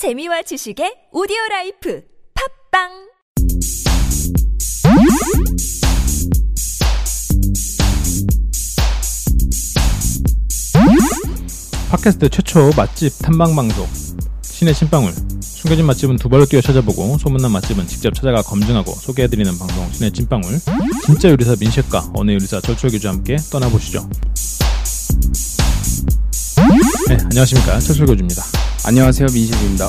재미와 지식의 오디오 life 팟빵! 팟캐스트 최초 맛집 탐방 방송 신의 신방울. 숨겨진 맛집은 두 발로 뛰어 찾아보고 소문난 맛집은 직접 찾아가 검증하고 소개해드리는 방송 신의 찐방울. 진짜 요리사 민셰과 어느 요리사 철철교주와 함께 떠나보시죠. 네 안녕하십니까. 철철교주입니다 안녕하세요 민식입니다.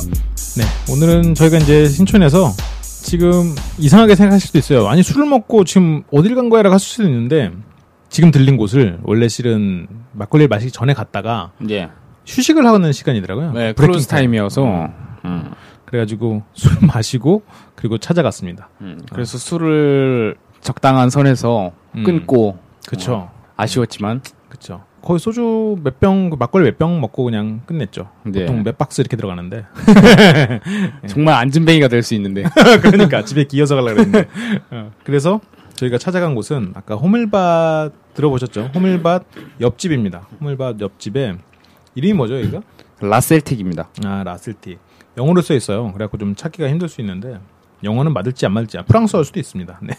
네 오늘은 저희가 이제 신촌에서 지금 이상하게 생각하실 수도 있어요 아니 술을 먹고 지금 어딜 간 거야 라고 하실 수도 있는데 지금 들린 곳을 원래 실은 막걸리를 마시기 전에 갔다가 예. 휴식을 하는 시간이더라고요. 네, breaking close time이어서. 음. 그래가지고 술 마시고 그리고 찾아갔습니다. 음. 그래서 술을 적당한 선에서 음. 끊고 그쵸. 아쉬웠지만 그쵸. 거의 소주 몇 병, 그 막걸리 몇 병 먹고 그냥 끝냈죠. 네. 보통 몇 박스 이렇게 들어가는데. 정말 안진뱅이가 될 수 있는데 그러니까 집에 기어서 가려고 그랬는데. 어, 그래서 저희가 찾아간 곳은 아까 호밀밭 들어보셨죠? 호밀밭 옆집입니다. 호밀밭 옆집에 이름이 뭐죠, 여기가? 라셀틱입니다. 아, 라슬티. 영어로 써 있어요. 그래갖고 좀 찾기가 힘들 수 있는데 영어는 맞을지 안 맞을지 프랑스어일 수도 있습니다. 네.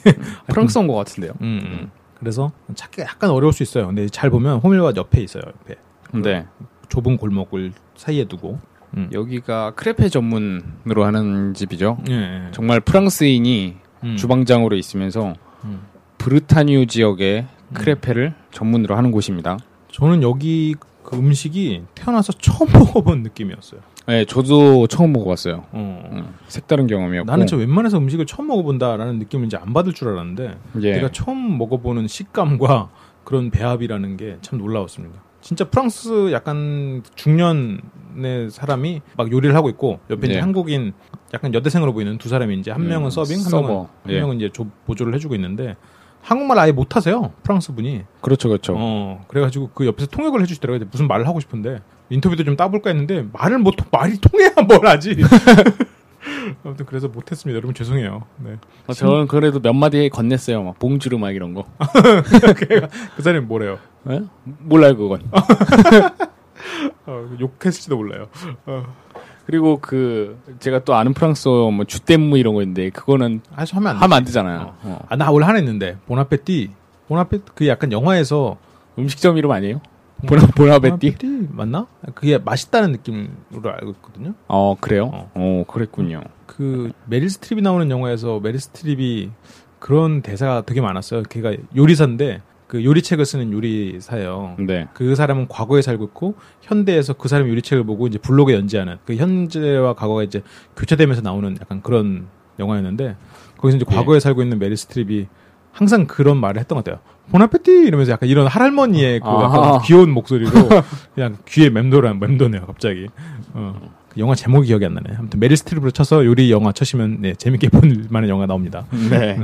프랑스어인 것 같은데요. 음, 음. 그래서 찾기가 약간 어려울 수 있어요. 근데 잘 보면 호밀밭 옆에 있어요. 옆에 네. 좁은 골목을 사이에 두고. 음. 여기가 크레페 전문으로 하는 집이죠. 예, 예. 정말 프랑스인이 음. 주방장으로 있으면서 음. 브르타뉴 지역의 크레페를 전문으로 하는 곳입니다. 저는 여기 그 음식이 태어나서 처음 먹어본 느낌이었어요. 네, 저도 처음 먹어봤어요. 어. 음, 색다른 경험이었고. 나는 저 웬만해서 음식을 처음 먹어본다라는 느낌을 이제 안 받을 줄 알았는데 예. 내가 처음 먹어보는 식감과 그런 배합이라는 게 참 놀라웠습니다. 진짜 프랑스 약간 중년의 사람이 막 요리를 하고 있고 옆에 이제 예. 한국인 약간 여대생으로 보이는 두 사람이 이제 한 음, 명은 서빙, 한 서버. 명은 예. 한 명은 이제 조- 보조를 해주고 있는데 한국말 아예 못하세요 프랑스 분이. 그렇죠, 그렇죠. 어 그래가지고 그 옆에서 통역을 해주시더라고요. 무슨 말을 하고 싶은데 인터뷰도 좀 따볼까 했는데 말을 못 말이 통해야 뭘 하지. 아무튼 그래서 못했습니다. 여러분 죄송해요. 네. 어, 저는 그래도 몇 마디 건넸어요. 막 봉주르 막 이런 거. 그 사람이 뭐래요? 예? 몰라요 그건. 어, 욕했을지도 몰라요. 어, 그리고 그 제가 또 아는 프랑스어 뭐 주댐무 이런 거 있는데 그거는 아주 하면 안 돼. 하면 안 되잖아요. 어. 아, 나 원래 하나 있는데 보나페티. 보나페 그 약간 영화에서 음식점 이름 아니에요? 보나 보나베띠? 맞나? 그게 맛있다는 느낌으로 알고 있거든요. 어 그래요? 어. 어, 그랬군요. 그 메릴 스트립이 나오는 영화에서 메릴 스트립이 그런 대사가 되게 많았어요. 걔가 요리사인데 그 요리책을 쓰는 요리사예요. 네. 그 사람은 과거에 살고 있고 현대에서 그 사람 요리책을 보고 이제 블로그에 연재하는 그 현재와 과거가 이제 교차되면서 나오는 약간 그런 영화였는데 거기서 이제 예. 과거에 살고 있는 메릴 스트립이 항상 그런 말을 했던 것 같아요. Bon appétit 이러면서 약간 이런 할머니의 그 아하. 약간 귀여운 목소리로 그냥 귀에 맴돌아 맴도네요 갑자기. 어. 그 영화 제목이 기억이 안 나네. 아무튼 메릴 스트립으로 쳐서 요리 영화 쳐시면 네, 재밌게 볼 만한 영화 나옵니다. 네.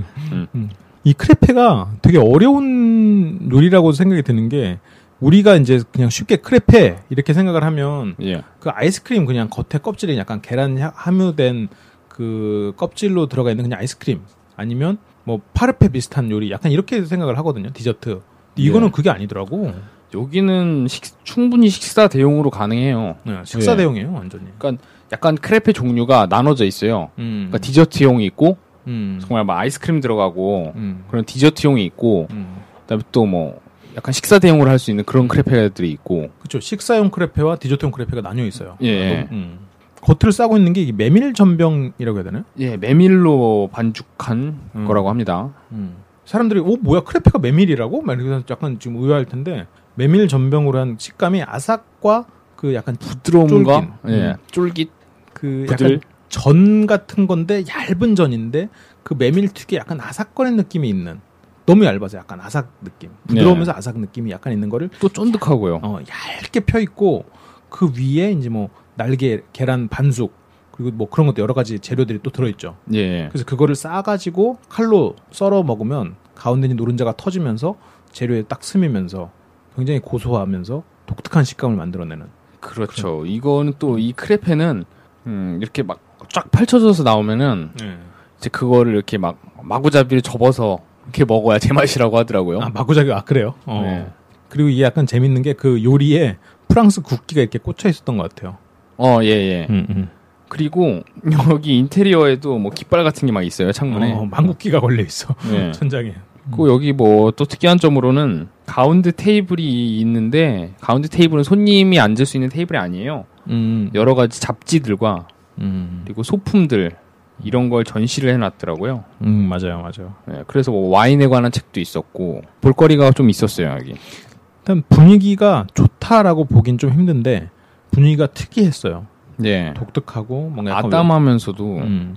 이 크레페가 되게 어려운 요리라고 생각이 드는 게 우리가 이제 그냥 쉽게 크레페 이렇게 생각을 하면 예. 그 아이스크림 그냥 겉에 껍질이 약간 계란 하- 함유된 그 껍질로 들어가 있는 그냥 아이스크림 아니면 뭐 파르페 비슷한 요리 약간 이렇게 생각을 하거든요 디저트 이거는 예. 그게 아니더라고 여기는 식- 충분히 식사 대용으로 가능해요. 네, 식사 예. 대용이에요 완전히 그러니까 약간 크레페 종류가 나눠져 있어요. 음, 그러니까 디저트용이 있고 음, 정말 막 아이스크림 들어가고 음, 그런 디저트용이 있고 음. 그다음에 또 뭐 약간 식사 대용으로 할 수 있는 그런 크레페들이 있고 그렇죠 식사용 크레페와 디저트용 크레페가 나뉘어 있어요 예. 음. 겉을 싸고 있는 게 메밀 전병이라고 해야 되나요? 예, 메밀로 반죽한 음. 거라고 합니다. 음. 사람들이 오 뭐야 크레페가 메밀이라고? 막 이렇게 약간 지금 의아할 텐데 메밀 전병으로 한 식감이 아삭과 그 약간 부드러움과 쫄긴. 예, 음. 쫄깃 그 부들. 약간 전 같은 건데 얇은 전인데 그 메밀 특유의 약간 아삭거리는 느낌이 있는 너무 얇아서 약간 아삭 느낌 부드러우면서 아삭 느낌이 약간 있는 거를 또 쫀득하고요. 어, 얇게 펴 있고 그 위에 이제 뭐 날개 계란 반숙 그리고 뭐 그런 것도 여러 가지 재료들이 또 들어있죠. 예. 그래서 그거를 싸가지고 칼로 썰어 먹으면 가운데 있는 노른자가 터지면서 재료에 딱 스미면서 굉장히 고소하면서 독특한 식감을 만들어내는. 그렇죠. 이거는 또 이 크레페는 음, 이렇게 막 쫙 펼쳐져서 나오면은 이제 그거를 이렇게 막 마구잡이를 접어서 이렇게 먹어야 제맛이라고 하더라고요. 아 마구잡이 아 그래요? 어. 네. 그리고 이게 약간 재밌는 게 그 요리에 프랑스 국기가 이렇게 꽂혀 있었던 것 같아요. 어, 예, 예. 음, 음. 그리고 여기 인테리어에도 뭐 깃발 같은 게 막 있어요 창문에. 어, 망국기가 걸려 있어. 네. 천장에. 그 여기 뭐 또 특이한 점으로는 가운데 테이블이 있는데 가운데 테이블은 손님이 앉을 수 있는 테이블이 아니에요. 음. 여러 가지 잡지들과 음. 그리고 소품들 이런 걸 전시를 해놨더라고요. 음, 맞아요, 맞아요. 네, 그래서 뭐 와인에 관한 책도 있었고 볼거리가 좀 있었어요 여기. 일단 분위기가 좋다라고 보긴 좀 힘든데 분위기가 특이했어요. 네. 독특하고 뭔가 약간 아담하면서도 외, 음,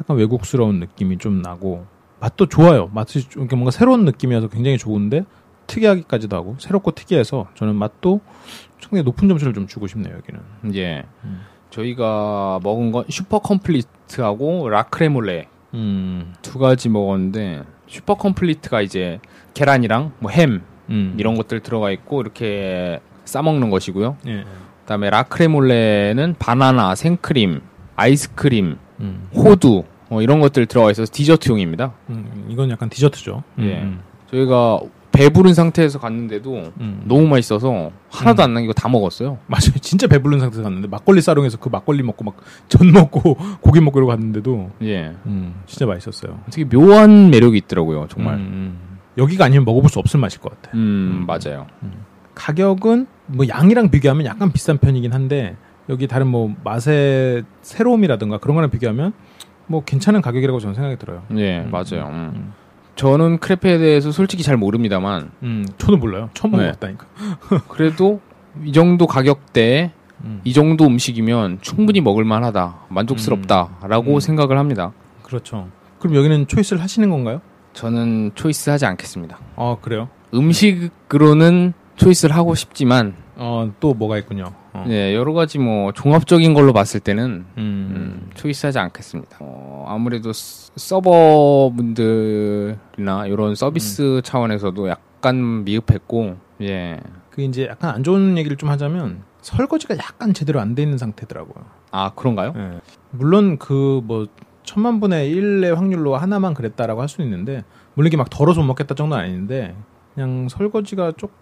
약간 외국스러운 느낌이 좀 나고 맛도 좋아요. 맛이 좀 이렇게 뭔가 새로운 느낌이어서 굉장히 좋은데 특이하기까지도 하고 새롭고 특이해서 저는 맛도 상당히 높은 점수를 좀 주고 싶네요 여기는. 예. 음. 저희가 먹은 건 super complete하고 라크레몰레 음, 두 가지 먹었는데 super complete가 이제 계란이랑 뭐햄 음. 이런 것들 들어가 있고 이렇게 싸 먹는 것이고요. 예. 그다음에 라크레몰레는 바나나, 생크림, 아이스크림, 음. 호두 뭐 이런 것들 들어가 있어서 디저트용입니다. 음, 이건 약간 디저트죠. 예. 음, 저희가 배부른 상태에서 갔는데도 음. 너무 맛있어서 하나도 안 남기고 다 먹었어요. 맞아요. 진짜 배부른 상태에서 갔는데 막걸리 사롱에서 그 막걸리 먹고 막 전 먹고 고기 먹고 이러고 갔는데도 예. 음, 진짜 맛있었어요. 되게 묘한 매력이 있더라고요, 정말. 음, 음. 여기가 아니면 먹어볼 수 없을 맛일 것 같아. 음, 맞아요. 가격은 뭐 양이랑 비교하면 약간 비싼 편이긴 한데 여기 다른 뭐 맛의 새로움이라든가 그런 거랑 비교하면 뭐 괜찮은 가격이라고 저는 생각이 들어요. 예, 음, 맞아요. 음. 음. 저는 크레페에 대해서 솔직히 잘 모릅니다만 음, 저도 몰라요. 처음 네. 먹어봤다니까. 그래도 이 정도 가격대에 음, 이 정도 음식이면 충분히 먹을 만하다. 만족스럽다라고 음. 생각을 합니다. 그렇죠. 그럼 여기는 초이스를 하시는 건가요? 저는 초이스 하지 않겠습니다. 아 그래요? 음식으로는 초이스를 하고 싶지만 어, 또 뭐가 있군요. 어. 예, 여러 가지 뭐 종합적인 걸로 봤을 때는 음, 음, 초이스하지 않겠습니다. 어, 아무래도 스- 서버분들이나 이런 서비스 차원에서도 약간 미흡했고, 예. 그 이제 약간 안 좋은 얘기를 좀 하자면 설거지가 약간 제대로 안 돼 있는 상태더라고요. 아 그런가요? 예. 물론 그 뭐 천만 분의 일의 확률로 하나만 그랬다라고 할 수는 있는데 물론 이게 막 덜어서 못 먹겠다 정도는 아닌데 그냥 설거지가 조금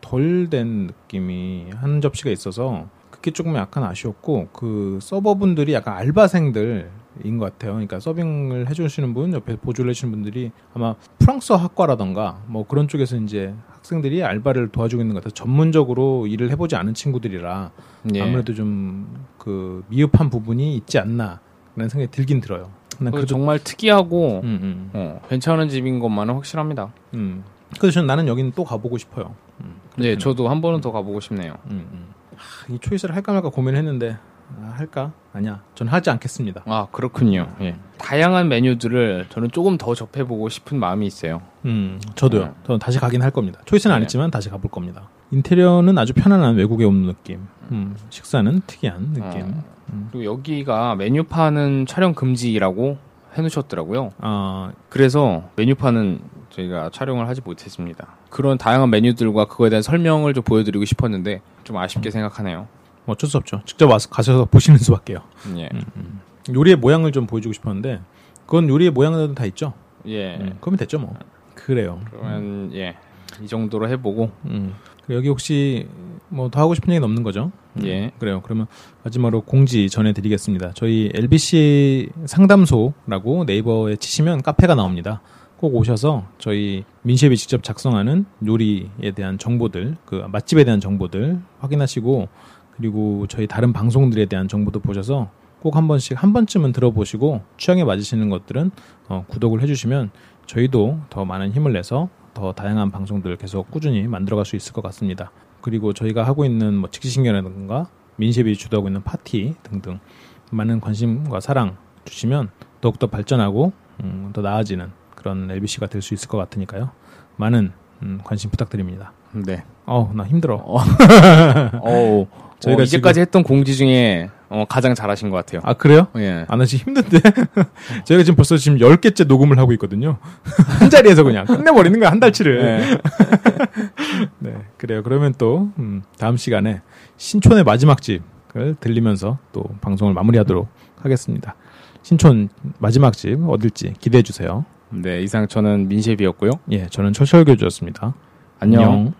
덜 된 느낌이 한 접시가 있어서 그게 조금 약간 아쉬웠고 그 서버분들이 약간 알바생들 인 것 같아요. 그러니까 서빙을 해주시는 분 옆에 보조를 해주시는 분들이 아마 프랑스어 학과라던가 뭐 그런 쪽에서 이제 학생들이 알바를 도와주고 있는 것 같아서 전문적으로 일을 해보지 않은 친구들이라 예. 아무래도 좀 그 미흡한 부분이 있지 않나 라는 생각이 들긴 들어요. 난그 정말 특이하고 음, 음, 어, 괜찮은 집인 것만은 확실합니다. 음. 그래서 저는 나는 여기는 또 가보고 싶어요. 음, 네, 저도 한 번은 더 가보고 싶네요. 음, 음. 하, 이 초이스를 할까 말까 고민을 했는데 아, 할까? 아니야. 전 하지 않겠습니다. 아 그렇군요. 예. 다양한 메뉴들을 저는 조금 더 접해보고 싶은 마음이 있어요. 음, 저도요. 네. 저는 다시 가긴 할 겁니다. 초이스는 안 네. 했지만 다시 가볼 겁니다. 인테리어는 아주 편안한 외국에 온 느낌. 음, 식사는 특이한 느낌. 어. 그리고 여기가 메뉴판은 촬영 금지라고 해놓으셨더라고요. 아, 그래서 메뉴판은 저희가 촬영을 하지 못했습니다. 그런 다양한 메뉴들과 그거에 대한 설명을 좀 보여드리고 싶었는데 좀 아쉽게 생각하네요. 뭐 어쩔 수 없죠. 직접 와서 가셔서 보시는 수밖에요. 예. 요리의 모양을 좀 보여주고 싶었는데 그건 요리의 모양들은 다 있죠. 예. 음, 그러면 됐죠 뭐. 그래요. 그러면 예. 이 정도로 해보고 음. 여기 혹시 뭐 더 하고 싶은 얘기는 없는 거죠? 음, 예. 그래요. 그러면 마지막으로 공지 전해드리겠습니다. 저희 LBC 상담소라고 네이버에 치시면 카페가 나옵니다. 꼭 오셔서 저희 민셰이 직접 작성하는 요리에 대한 정보들, 그 맛집에 대한 정보들 확인하시고 그리고 저희 다른 방송들에 대한 정보도 보셔서 꼭 한 번씩 한 번쯤은 들어보시고 취향에 맞으시는 것들은 어, 구독을 해주시면 저희도 더 많은 힘을 내서 더 다양한 방송들 계속 꾸준히 만들어갈 수 있을 것 같습니다. 그리고 저희가 하고 있는 뭐 직시신경이라든가 민셰이 주도하고 있는 파티 등등 많은 관심과 사랑 주시면 더욱더 발전하고 음, 더 나아지는 그런 LBC가 될 수 있을 것 같으니까요. 많은 음, 관심 부탁드립니다. 네. 어우 나 힘들어. 어우, 저희가 저희가 이제까지 했던 공지 중에 어, 가장 잘하신 것 같아요. 아 그래요? 예. 아, 나 지금 힘든데? 저희가 지금 벌써 지금 10개째 녹음을 하고 있거든요. 한 자리에서 그냥 끝내버리는 거야, 한 달치를. 예. 네, 그래요. 그러면 또, 음, 다음 시간에 신촌의 마지막 집을 들리면서 또 방송을 마무리하도록 하겠습니다. 신촌 마지막 집 어딜지 기대해 주세요. 네, 이상 저는 민셰비였고요. 예, 저는 철철교주였습니다. 안녕. 안녕.